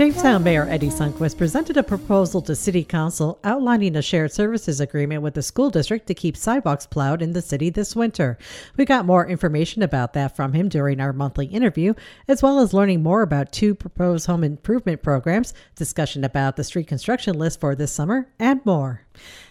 Jamestown Mayor Eddie Sundquist presented a proposal to City Council outlining a shared services agreement with the school district to keep sidewalks plowed in the city this winter. We got more information about that from him during our monthly interview, as well as learning more about two proposed home improvement programs, discussion about the street construction list for this summer, and more.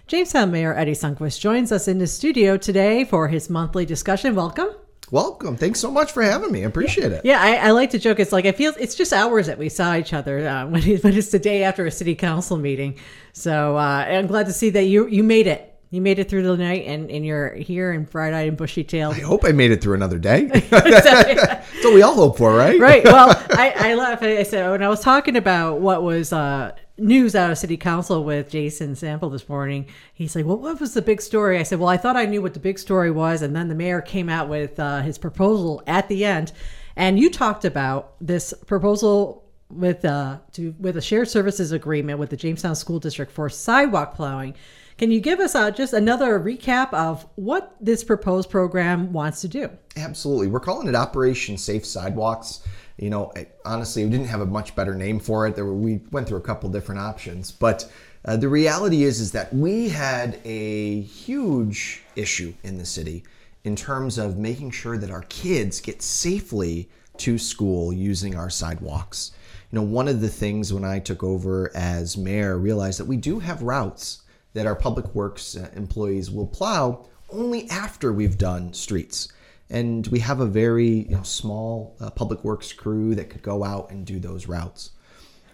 Jamestown Mayor Eddie Sundquist joins us in the studio today for his monthly discussion. Welcome. Welcome. Thanks so much for having me. I appreciate it. Yeah, I, I like to joke. It's like I feel it's just hours that we saw each other uh, when, it, when it's the day after a city council meeting. So uh, I'm glad to see that you you made it. You made it through the night, and, and you're here and bright eyed and bushy tailed. I hope I made it through another day. That's what we all hope for, right? Right. Well, I, I laugh. I said when I was talking about what was uh, news out of city council with Jason Sample this morning. He's like, "Well, what was the big story?" I said, "Well, I thought I knew what the big story was," and then the mayor came out with uh, his proposal at the end, and you talked about this proposal with uh to with a shared services agreement with the Jamestown School District for sidewalk plowing. Can you give us uh, just another recap of what this proposed program wants to do? Absolutely. We're calling it Operation Safe Sidewalks. You know, honestly, we didn't have a much better name for it. There were, we went through a couple different options, but uh, the reality is is that we had a huge issue in the city in terms of making sure that our kids get safely to school using our sidewalks. You know, one of the things when I took over as mayor realized that we do have routes that our public works uh, employees will plow only after we've done streets. And we have a very you know, small uh, public works crew that could go out and do those routes.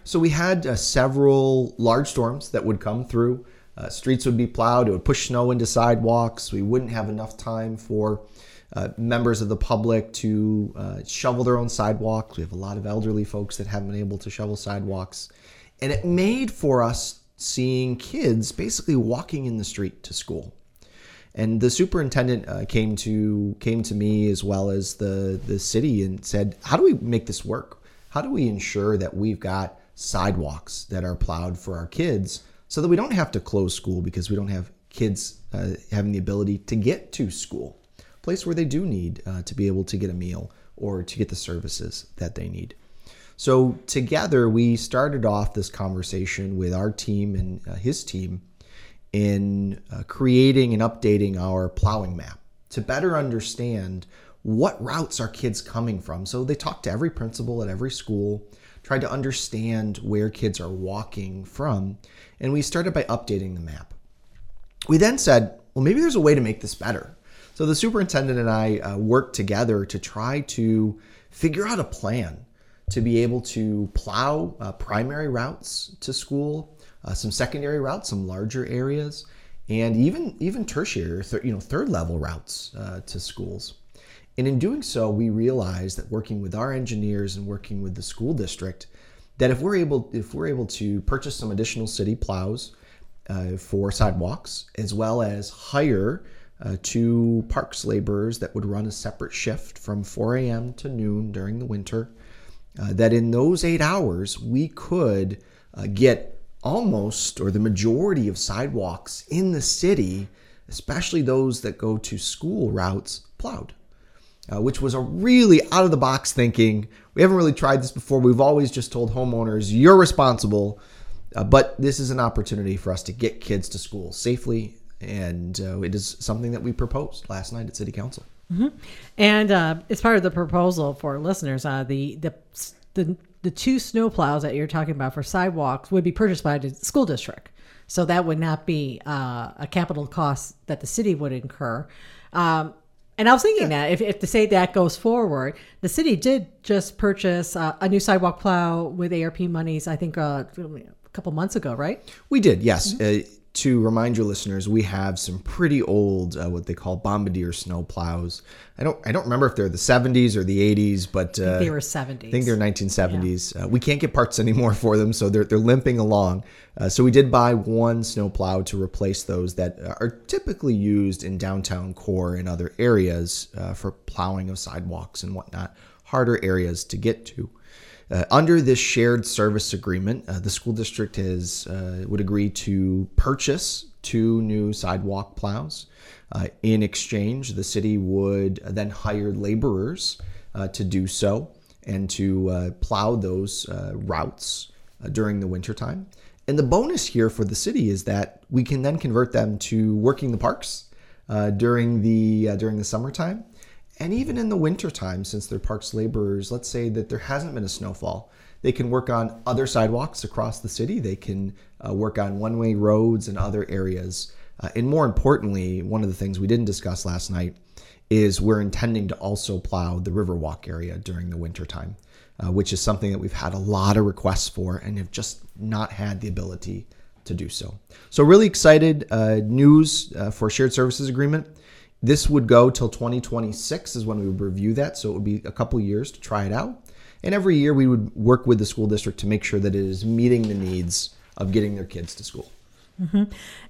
So we had uh, several large storms that would come through. Uh, streets would be plowed, it would push snow into sidewalks. We wouldn't have enough time for uh, members of the public to uh, shovel their own sidewalks. We have a lot of elderly folks that haven't been able to shovel sidewalks. And it made for us seeing kids basically walking in the street to school. And the superintendent uh, came to came to me as well as the the city and said, "How do we make this work? How do we ensure that we've got sidewalks that are plowed for our kids, so that we don't have to close school because we don't have kids uh, having the ability to get to school, a place where they do need uh, to be able to get a meal or to get the services that they need." So together we started off this conversation with our team and uh, his team in uh, creating and updating our plowing map to better understand what routes are kids coming from. So they talked to every principal at every school, tried to understand where kids are walking from, and we started by updating the map. We then said, well, maybe there's a way to make this better. So the superintendent and I uh, worked together to try to figure out a plan to be able to plow uh, primary routes to school, uh, some secondary routes, some larger areas, and even even tertiary, th- you know, third level routes uh, to schools. And in doing so, we realized that working with our engineers and working with the school district, that if we're able if we're able to purchase some additional city plows uh, for sidewalks, as well as hire uh, two parks laborers that would run a separate shift from 4 a.m. to noon during the winter uh, that in those eight hours we could uh, get almost or the majority of sidewalks in the city, especially those that go to school routes, plowed. Uh, which was a really out of the box thinking. We haven't really tried this before. We've always just told homeowners, you're responsible. Uh, but this is an opportunity for us to get kids to school safely. And uh, it is something that we proposed last night at City Council. Mm-hmm. And uh, as part of the proposal for listeners, uh, the the the the two snow plows that you're talking about for sidewalks would be purchased by the school district, so that would not be uh, a capital cost that the city would incur. Um, and I was thinking yeah. that if, if to say that goes forward, the city did just purchase uh, a new sidewalk plow with ARP monies. I think uh, a couple months ago, right? We did, yes. Mm-hmm. Uh, to remind your listeners, we have some pretty old, uh, what they call bombardier snow plows. I don't, I don't remember if they're the 70s or the 80s, but uh, they were 70s. I think they're 1970s. Yeah. Uh, we can't get parts anymore for them, so they're they're limping along. Uh, so we did buy one snow plow to replace those that are typically used in downtown core and other areas uh, for plowing of sidewalks and whatnot, harder areas to get to. Uh, under this shared service agreement, uh, the school district has uh, would agree to purchase two new sidewalk plows. Uh, in exchange, the city would then hire laborers uh, to do so and to uh, plow those routes during the wintertime. And the bonus here for the city is that we can then convert them to working the parks during the during the summertime, and even in the wintertime, since they're parks laborers. Let's say that there hasn't been a snowfall, they can work on other sidewalks across the city. They can uh, work on one-way roads and other areas. Uh, and more importantly, one of the things we didn't discuss last night is we're intending to also plow the Riverwalk area during the wintertime, uh, which is something that we've had a lot of requests for and have just not had the ability to do so. So, really excited uh, news uh, for shared services agreement. This would go till 2026 is when we would review that. So, it would be a couple years to try it out. And every year we would work with the school district to make sure that it is meeting the needs of getting their kids to school. Mm-hmm.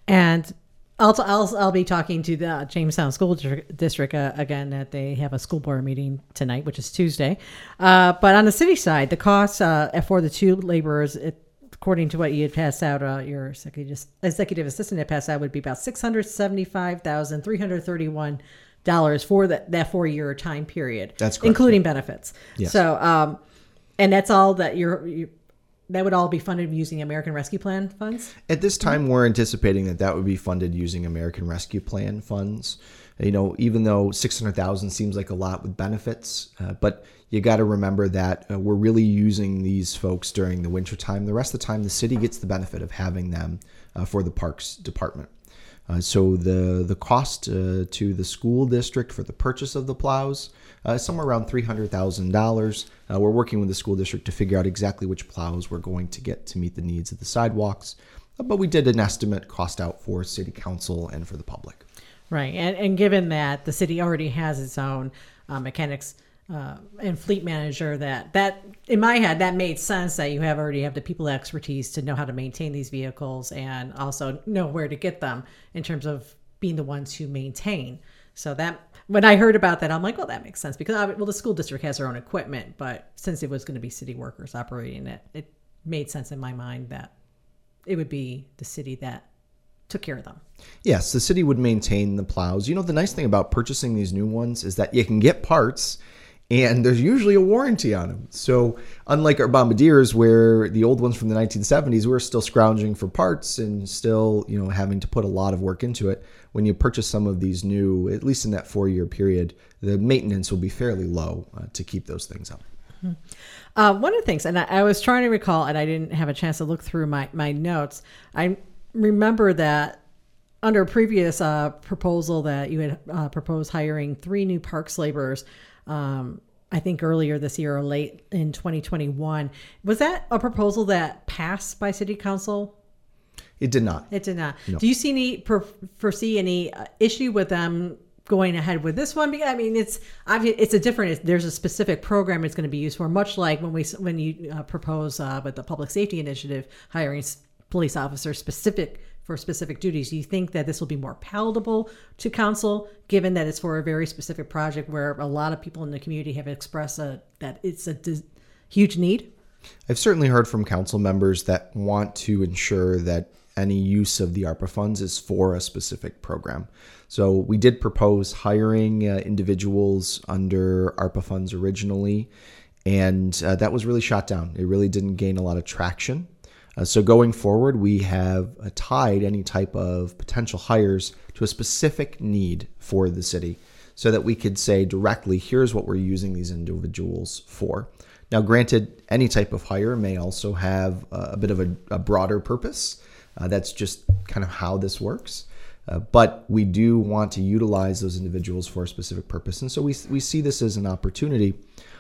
And I'll, t- I'll, I'll be talking to the Jamestown School District uh, again that they have a school board meeting tonight, which is Tuesday. Uh, but on the city side, the costs uh, for the two laborers, it, according to what you had passed out, uh, your executive, executive assistant had passed out, would be about six hundred seventy-five thousand three hundred thirty-one dollars for that that four-year time period. That's correct. including benefits. Yes. So, um, and that's all that you're, you that would all be funded using American Rescue Plan funds? At this time, we're anticipating that that would be funded using American Rescue Plan funds. You know, even though 600,000 seems like a lot with benefits, uh, but you got to remember that uh, we're really using these folks during the wintertime. The rest of the time, the city gets the benefit of having them uh, for the parks department. Uh, so the the cost uh, to the school district for the purchase of the plows uh, somewhere around three hundred thousand dollars. We're working with the school district to figure out exactly which plows we're going to get to meet the needs of the sidewalks. But we did an estimate cost out for city council and for the public. Right, and and given that the city already has its own uh, mechanics uh, and fleet manager that that in my head that made sense that you have already have the people expertise to know how to maintain these vehicles and also know where to get them in terms of being the ones who maintain. So that when i heard about that i'm like well that makes sense because I, well the school district has their own equipment but since it was going to be city workers operating it it made sense in my mind that it would be the city that took care of them. Yes, the city would maintain the plows. You know, the nice thing about purchasing these new ones is that you can get parts and there's usually a warranty on them. So, unlike our bombardiers, where the old ones from the 1970s, we're still scrounging for parts and still, you know, having to put a lot of work into it. When you purchase some of these new, at least in that four-year period, the maintenance will be fairly low uh, to keep those things up. Mm-hmm. Uh, one of the things, and I, I, was trying to recall, and I didn't have a chance to look through my my notes. I remember that under a previous uh, proposal that you had uh, proposed hiring three new parks laborers um, I think earlier this year or late in 2021. Was that a proposal that passed by City Council? It did not. It did not. No. Do you see any per, foresee any uh, issue with them going ahead with this one? Because I mean, it's it's a different. There's a specific program it's going to be used for. Much like when we when you uh, propose uh, with the public safety initiative hiring police officers specific for specific duties. Do you think that this will be more palatable to council, given that it's for a very specific project where a lot of people in the community have expressed a, that it's a huge need? I've certainly heard from council members that want to ensure that any use of the ARPA funds is for a specific program. So we did propose hiring uh, individuals under ARPA funds originally, and uh, that was really shot down. It really didn't gain a lot of traction. Uh, so going forward, we have uh, tied any type of potential hires to a specific need for the city so that we could say directly, here's what we're using these individuals for. Now, granted, any type of hire may also have a bit of a, a broader purpose. Uh, that's just kind of how this works. Uh, but we do want to utilize those individuals for a specific purpose. And so we, we see this as an opportunity,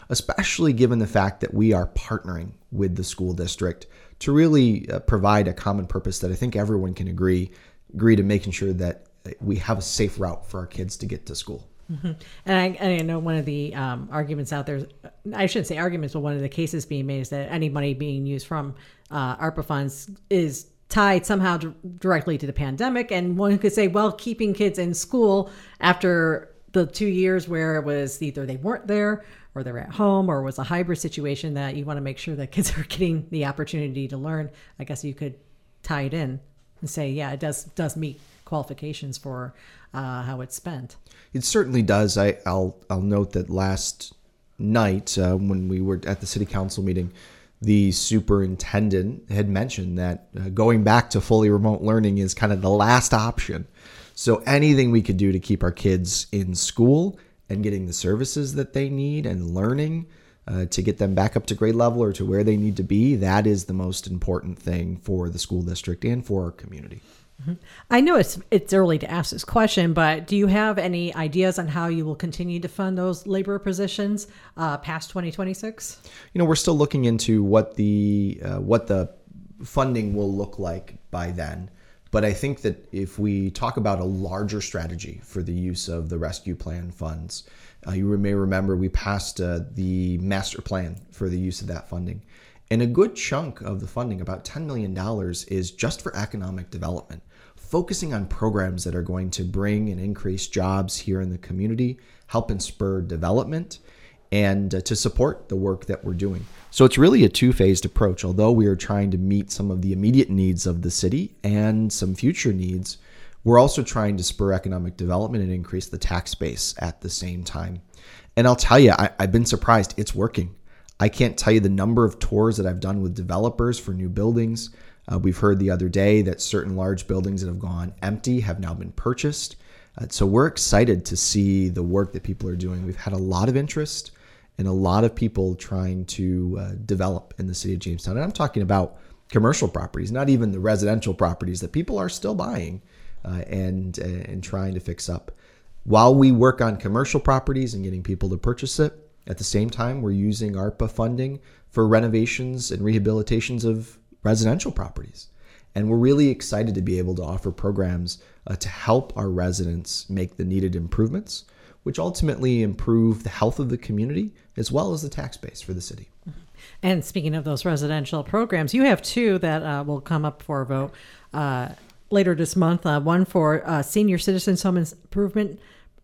especially given the fact that we are partnering with the school district to really uh, provide a common purpose that I think everyone can agree agree to making sure that we have a safe route for our kids to get to school. Mm-hmm. And, I, and I know one of the um, arguments out there, I shouldn't say arguments, but one of the cases being made is that any money being used from uh, ARPA funds is tied somehow d- directly to the pandemic. And one could say, well, keeping kids in school after the two years where it was either they weren't there or they're at home or was a hybrid situation that you want to make sure that kids are getting the opportunity to learn i guess you could tie it in and say yeah it does does meet qualifications for uh, how it's spent it certainly does I, will I'll note that last night uh, when we were at the city council meeting the superintendent had mentioned that uh, going back to fully remote learning is kind of the last option. So anything we could do to keep our kids in school and getting the services that they need and learning uh, to get them back up to grade level or to where they need to be, that is the most important thing for the school district and for our community. Mm-hmm. I know it's it's early to ask this question, but do you have any ideas on how you will continue to fund those labor positions uh, past 2026? You know, we're still looking into what the uh, what the funding will look like by then. But I think that if we talk about a larger strategy for the use of the rescue plan funds, uh, you may remember we passed uh, the master plan for the use of that funding. And a good chunk of the funding, about $10 million, is just for economic development, focusing on programs that are going to bring and increase jobs here in the community, help and spur development, and uh, to support the work that we're doing. So it's really a two phased approach. Although we are trying to meet some of the immediate needs of the city and some future needs, we're also trying to spur economic development and increase the tax base at the same time. And I'll tell you, I, have been surprised. It's working. I can't tell you the number of tours that I've done with developers for new buildings. Uh, we've heard the other day that certain large buildings that have gone empty have now been purchased. Uh, so we're excited to see the work that people are doing. We've had a lot of interest and a lot of people trying to uh, develop in the city of Jamestown. And I'm talking about commercial properties, not even the residential properties that people are still buying uh, and uh, and trying to fix up. While we work on commercial properties and getting people to purchase it, at the same time we're using ARPA funding for renovations and rehabilitations of residential properties. And we're really excited to be able to offer programs uh, to help our residents make the needed improvements which ultimately improve the health of the community as well as the tax base for the city. And speaking of those residential programs, you have two that uh, will come up for a vote uh, later this month. Uh, one for uh, senior citizens home improvement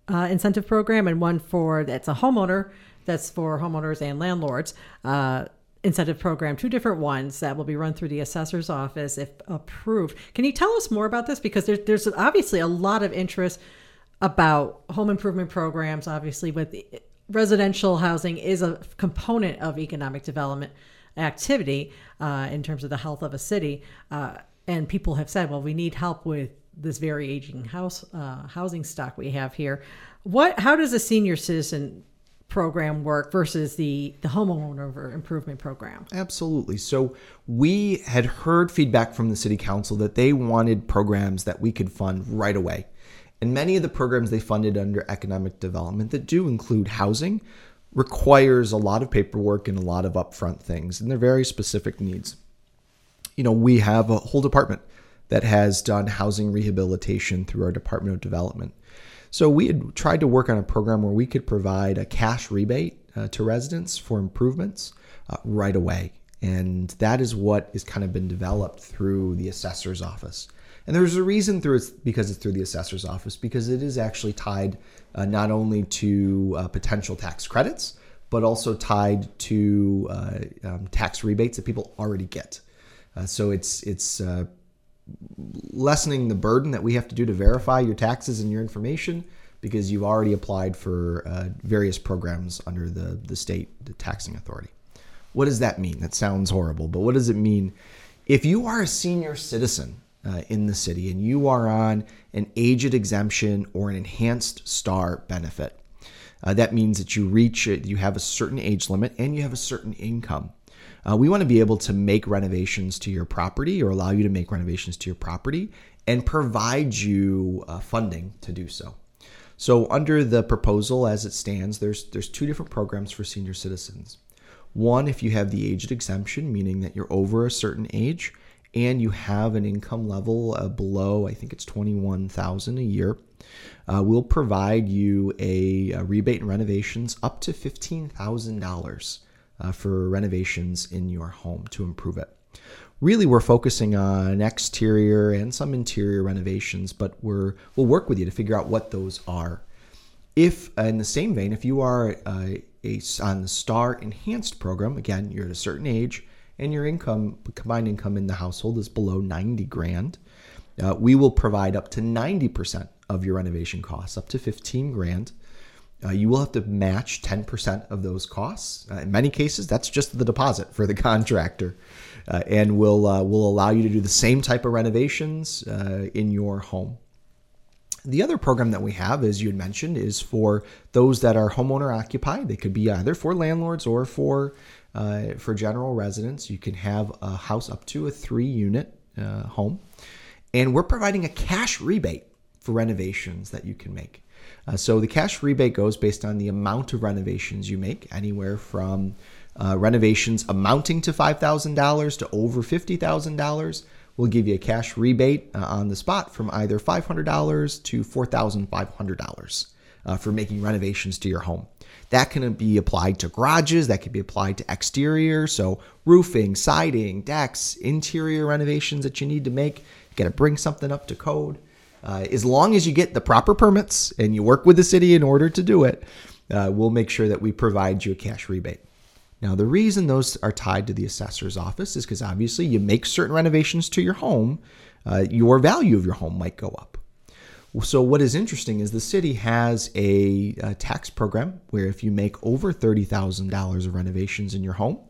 uh, incentive program, and one for that's a homeowner that's for homeowners and landlords uh, incentive program. Two different ones that will be run through the assessor's office if approved. Can you tell us more about this? Because there's there's obviously a lot of interest about home improvement programs, obviously, with residential housing is a component of economic development activity uh, in terms of the health of a city. Uh, and people have said, well, we need help with this very aging house uh, housing stock we have here. What? How does a senior citizen program work versus the the homeowner improvement program? Absolutely. So we had heard feedback from the city council that they wanted programs that we could fund right away. And many of the programs they funded under economic development that do include housing requires a lot of paperwork and a lot of upfront things, and they're very specific needs. You know, we have a whole department that has done housing rehabilitation through our Department of Development. So we had tried to work on a program where we could provide a cash rebate uh, to residents for improvements uh, right away. And that is what has kind of been developed through the assessor's office. And there's a reason through it's because it's through the assessor's office because it is actually tied uh, not only to uh, potential tax credits but also tied to uh, um, tax rebates that people already get. Uh, so it's it's uh, lessening the burden that we have to do to verify your taxes and your information because you've already applied for uh, various programs under the the state the taxing authority. What does that mean? That sounds horrible, but what does it mean? If you are a senior citizen uh, in the city and you are on an aged exemption or an enhanced star benefit. Uh, that means that you reach it, you have a certain age limit and you have a certain income. Uh, we want to be able to make renovations to your property or allow you to make renovations to your property and provide you uh, funding to do so. So under the proposal as it stands, there's there's two different programs for senior citizens. One, if you have the aged exemption, meaning that you're over a certain age, and you have an income level uh, below, I think it's 21,000 a year, uh, we'll provide you a, a, rebate and renovations up to $15,000 uh, for renovations in your home to improve it. Really, we're focusing on exterior and some interior renovations, but we're we'll work with you to figure out what those are. If, in the same vein, if you are uh, a, on the STAR Enhanced program, again, you're at a certain age, and your income, combined income in the household is below 90 grand, uh, we will provide up to 90% of your renovation costs, up to 15 grand. Uh, you will have to match 10% of those costs. Uh, in many cases, that's just the deposit for the contractor, uh, and will uh, will allow you to do the same type of renovations uh, in your home. The other program that we have, as you had mentioned, is for those that are homeowner occupied. They could be either for landlords or for uh, for general residents. You can have a house up to a three unit home, and we're providing a cash rebate for renovations that you can make. Uh, so the cash rebate goes based on the amount of renovations you make, anywhere from uh, renovations amounting to $5,000 to over $50,000. We'll give you a cash rebate uh, on the spot from either $500 to $4,500 uh, for making renovations to your home. That can be applied to garages, that can be applied to exterior, so roofing, siding, decks, interior renovations that you need to make. You got to bring something up to code. Uh, as long as you get the proper permits and you work with the city in order to do it, uh, we'll make sure that we provide you a cash rebate. Now, the reason those are tied to the assessor's office is because obviously you make certain renovations to your home, uh, your value of your home might go up. So, what is interesting is the city has a, a tax program where if you make over $30,000 of renovations in your home,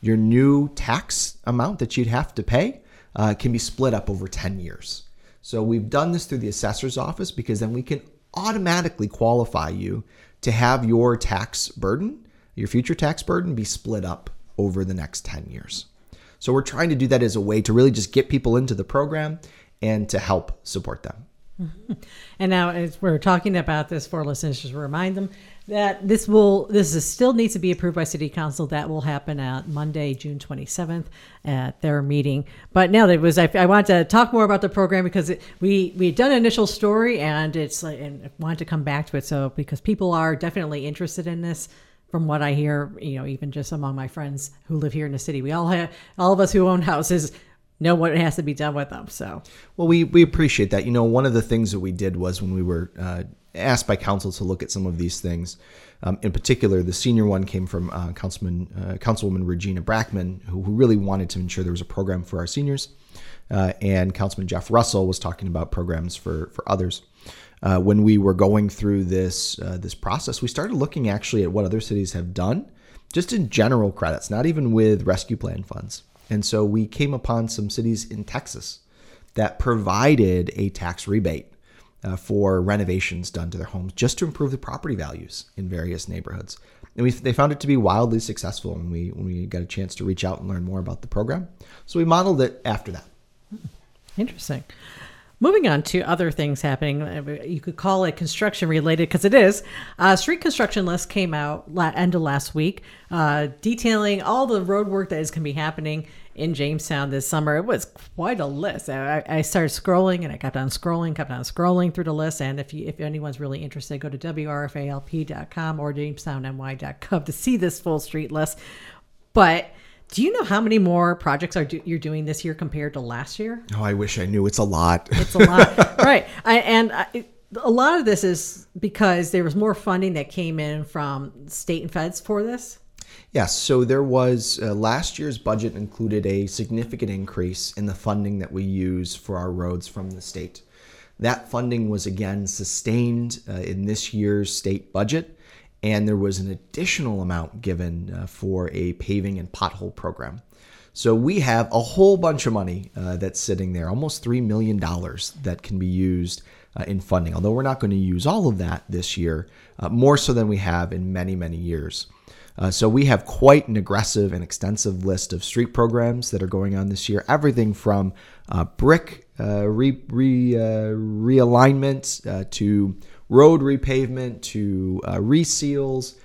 your new tax amount that you'd have to pay uh, can be split up over 10 years. So we've done this through the assessor's office because then we can automatically qualify you to have your tax burden, your future tax burden, be split up over the next 10 years. So we're trying to do that as a way to really just get people into the program and to help support them. And now, as we're talking about this for listeners, just remind them that this will this is still needs to be approved by city council that will happen at monday june 27th at their meeting but now that was i, I want to talk more about the program because it, we we had done an initial story and it's and wanted to come back to it so because people are definitely interested in this from what i hear you know even just among my friends who live here in the city we all have all of us who own houses know what has to be done with them so well we we appreciate that you know one of the things that we did was when we were uh, asked by council to look at some of these things. Um, in particular, the senior one came from uh, Councilman, uh, Councilwoman Regina Brackman, who, who, really wanted to ensure there was a program for our seniors. Uh, and Councilman Jeff Russell was talking about programs for, for others. Uh, when we were going through this uh, this process, we started looking actually at what other cities have done, just in general credits, not even with rescue plan funds. And so we came upon some cities in Texas that provided a tax rebate uh, for renovations done to their homes just to improve the property values in various neighborhoods. And we, they found it to be wildly successful when we, when we got a chance to reach out and learn more about the program. So we modeled it after that. Interesting. Moving on to other things happening, uh, you could call it construction related because it is. Uh, street construction list came out la- end of last week, uh, detailing all the road work that is going to be happening in Jamestown this summer. It was quite a list. I, I started scrolling and I kept on scrolling, kept on scrolling through the list. And if you, if anyone's really interested, go to wrfalp.com or jamestownny.gov to see this full street list. But do you know how many more projects are do, you're doing this year compared to last year? Oh, I wish I knew. It's a lot. It's a lot, right? I, and I, a lot of this is because there was more funding that came in from state and feds for this. Yes, so there was uh, last year's budget included a significant increase in the funding that we use for our roads from the state. That funding was again sustained uh, in this year's state budget, and there was an additional amount given uh, for a paving and pothole program. So we have a whole bunch of money uh, that's sitting there, almost $3 million that can be used uh, in funding, although we're not going to use all of that this year, uh, more so than we have in many, many years. Uh, so we have quite an aggressive and extensive list of street programs that are going on this year. Everything from uh, brick re, re, realignment to road repavement to uh, reseals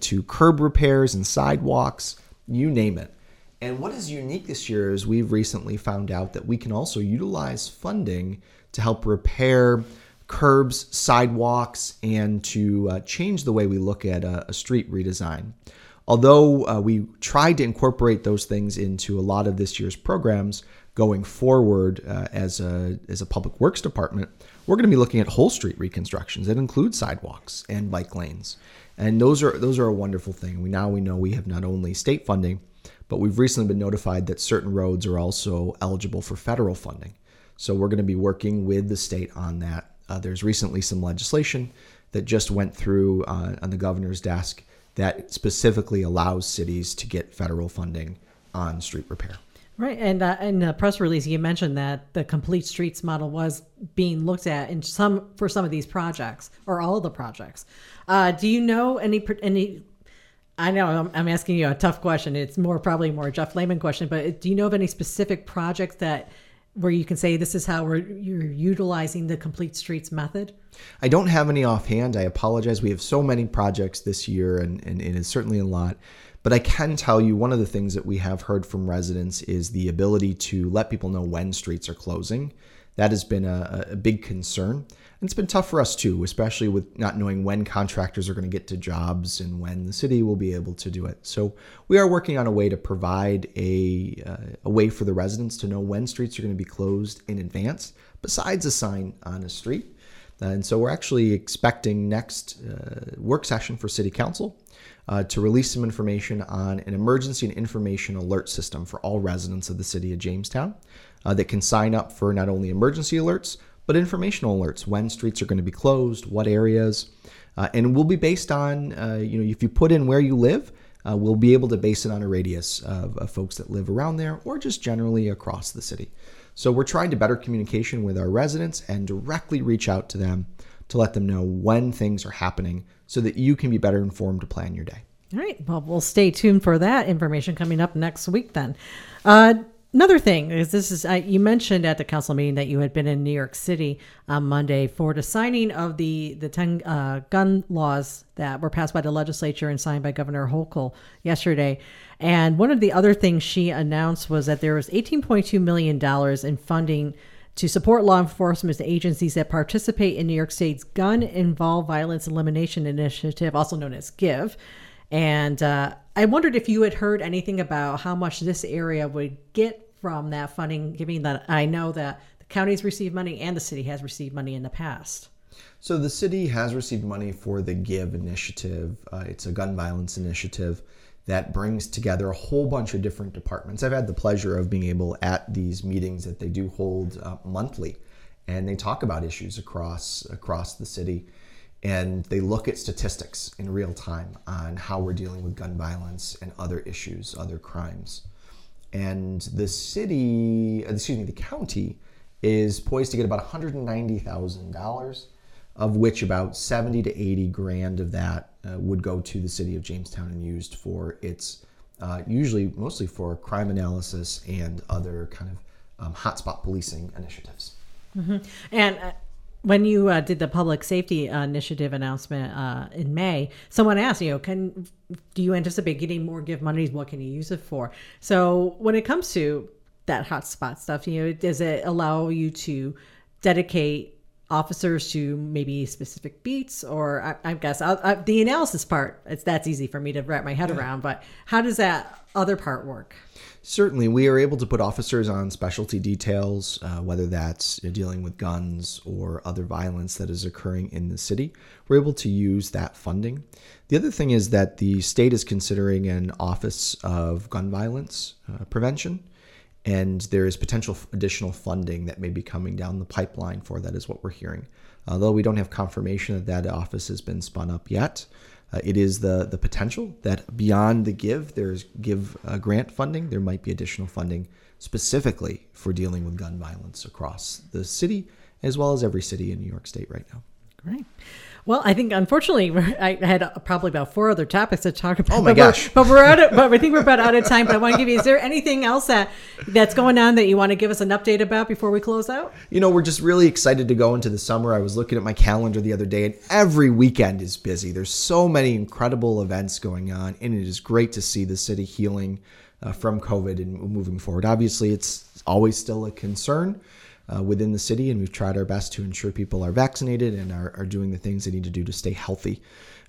to curb repairs and sidewalks, you name it. And what is unique this year is we've recently found out that we can also utilize funding to help repair curbs, sidewalks, and to uh, change the way we look at a, a street redesign. Although uh, we tried to incorporate those things into a lot of this year's programs going forward uh, as, a, as a public works department, we're going to be looking at whole street reconstructions that include sidewalks and bike lanes. And those are those are a wonderful thing. We now we know we have not only state funding, but we've recently been notified that certain roads are also eligible for federal funding. So we're going to be working with the state on that uh, there's recently some legislation that just went through uh, on the governor's desk that specifically allows cities to get federal funding on street repair. Right, and uh, in the press release, you mentioned that the complete streets model was being looked at in some for some of these projects or all of the projects. Uh, do you know any any? I know I'm, I'm, asking you a tough question. It's more probably more a Jeff Lehman question, but do you know of any specific projects that where you can say this is how we're you're utilizing the complete streets method? I don't have any offhand. I apologize. We have so many projects this year, and, and it is certainly a lot. But I can tell you one of the things that we have heard from residents is the ability to let people know when streets are closing. That has been a, a big concern. And it's been tough for us too, especially with not knowing when contractors are going to get to jobs and when the city will be able to do it. So we are working on a way to provide a, uh, a way for the residents to know when streets are going to be closed in advance, besides a sign on a street. And so we're actually expecting next uh, work session for City Council uh, to release some information on an emergency and information alert system for all residents of the city of Jamestown uh, that can sign up for not only emergency alerts, but informational alerts when streets are going to be closed, what areas, uh, and will be based on, uh, you know, if you put in where you live, uh, we'll be able to base it on a radius of, of folks that live around there or just generally across the city. So we're trying to better communication with our residents and directly reach out to them to let them know when things are happening so that you can be better informed to plan your day. All right. Well, we'll stay tuned for that information coming up next week then. Uh, another thing is this is uh, you mentioned at the council meeting that you had been in New York City on Monday for the signing of the the 10 uh, gun laws that were passed by the legislature and signed by Governor Hochul yesterday. And one of the other things she announced was that there was 18.2 million dollars in funding to support law enforcement agencies that participate in New York State's Gun Involved Violence Elimination Initiative, also known as GIVE. And uh, I wondered if you had heard anything about how much this area would get from that funding, given that I know that the counties received money and the city has received money in the past. So the city has received money for the GIVE initiative. Uh, it's a gun violence initiative that brings together a whole bunch of different departments. I've had the pleasure of being able at these meetings that they do hold uh, monthly, and they talk about issues across across the city, and they look at statistics in real time on how we're dealing with gun violence and other issues, other crimes. And the city, excuse me, the county is poised to get about $190,000 of which about 70 to 80 grand of that uh, would go to the city of Jamestown and used for its uh, usually mostly for crime analysis and other kind of um, hotspot policing initiatives. Mm-hmm. And uh, when you uh, did the public safety uh, initiative announcement uh, in May, someone asked, you know, can do you anticipate getting more GIVE monies? What can you use it for? So when it comes to that hotspot stuff, you know, does it allow you to dedicate officers to maybe specific beats or i, I guess I, I, the analysis part it's that's easy for me to wrap my head yeah. around but how does that other part work? Certainly we are able to put officers on specialty details uh, whether that's dealing with guns or other violence that is occurring in the city. We're able to use that funding. The other thing is that the state is considering an office of gun violence uh, prevention and there is potential additional funding that may be coming down the pipeline for that, is what we're hearing. Although we don't have confirmation that that office has been spun up yet, uh, it is the the potential that beyond the GIVE, there's GIVE uh, grant funding. There might be additional funding specifically for dealing with gun violence across the city, as well as every city in New York State right now. Great. Well, I think unfortunately I had probably about four other topics to talk about. Oh my but gosh! We're, but we're out. Of, but I think we're about out of time. But I want to give you. Is there anything else that that's going on that you want to give us an update about before we close out? You know, we're just really excited to go into the summer. I was looking at my calendar the other day, and every weekend is busy. There's so many incredible events going on, and it is great to see the city healing uh, from COVID and moving forward. Obviously, it's always still a concern uh, within the city, and we've tried our best to ensure people are vaccinated and are, are doing the things they need to do to stay healthy.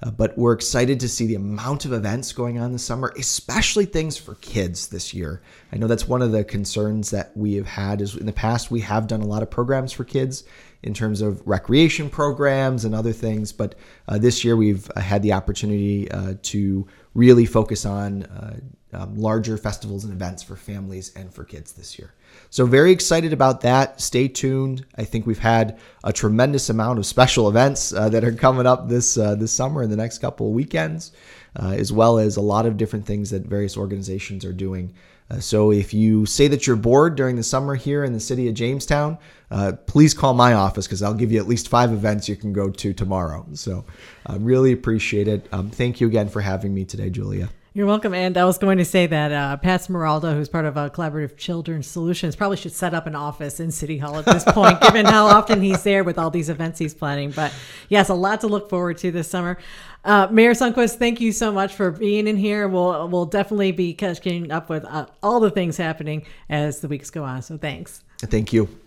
Uh, but we're excited to see the amount of events going on this summer, especially things for kids this year. I know that's one of the concerns that we have had is in the past we have done a lot of programs for kids in terms of recreation programs and other things, but uh, this year we've uh, had the opportunity uh, to really focus on uh, um, larger festivals and events for families and for kids this year. So, very excited about that. Stay tuned. I think we've had a tremendous amount of special events uh, that are coming up this uh, this summer and the next couple of weekends, uh, as well as a lot of different things that various organizations are doing. Uh, so, if you say that you're bored during the summer here in the city of Jamestown, uh, please call my office because I'll give you at least five events you can go to tomorrow. So, I really appreciate it. Um, thank you again for having me today, Julia. You're welcome. And I was going to say that uh, Pat Smeralda, who's part of uh, Collaborative Children's Solutions, probably should set up an office in City Hall at this point, given how often he's there with all these events he's planning. But yes, a lot to look forward to this summer. Uh, Mayor Sundquist, thank you so much for being in here. We'll we'll definitely be catching up with uh, all the things happening as the weeks go on. So thanks. Thank you.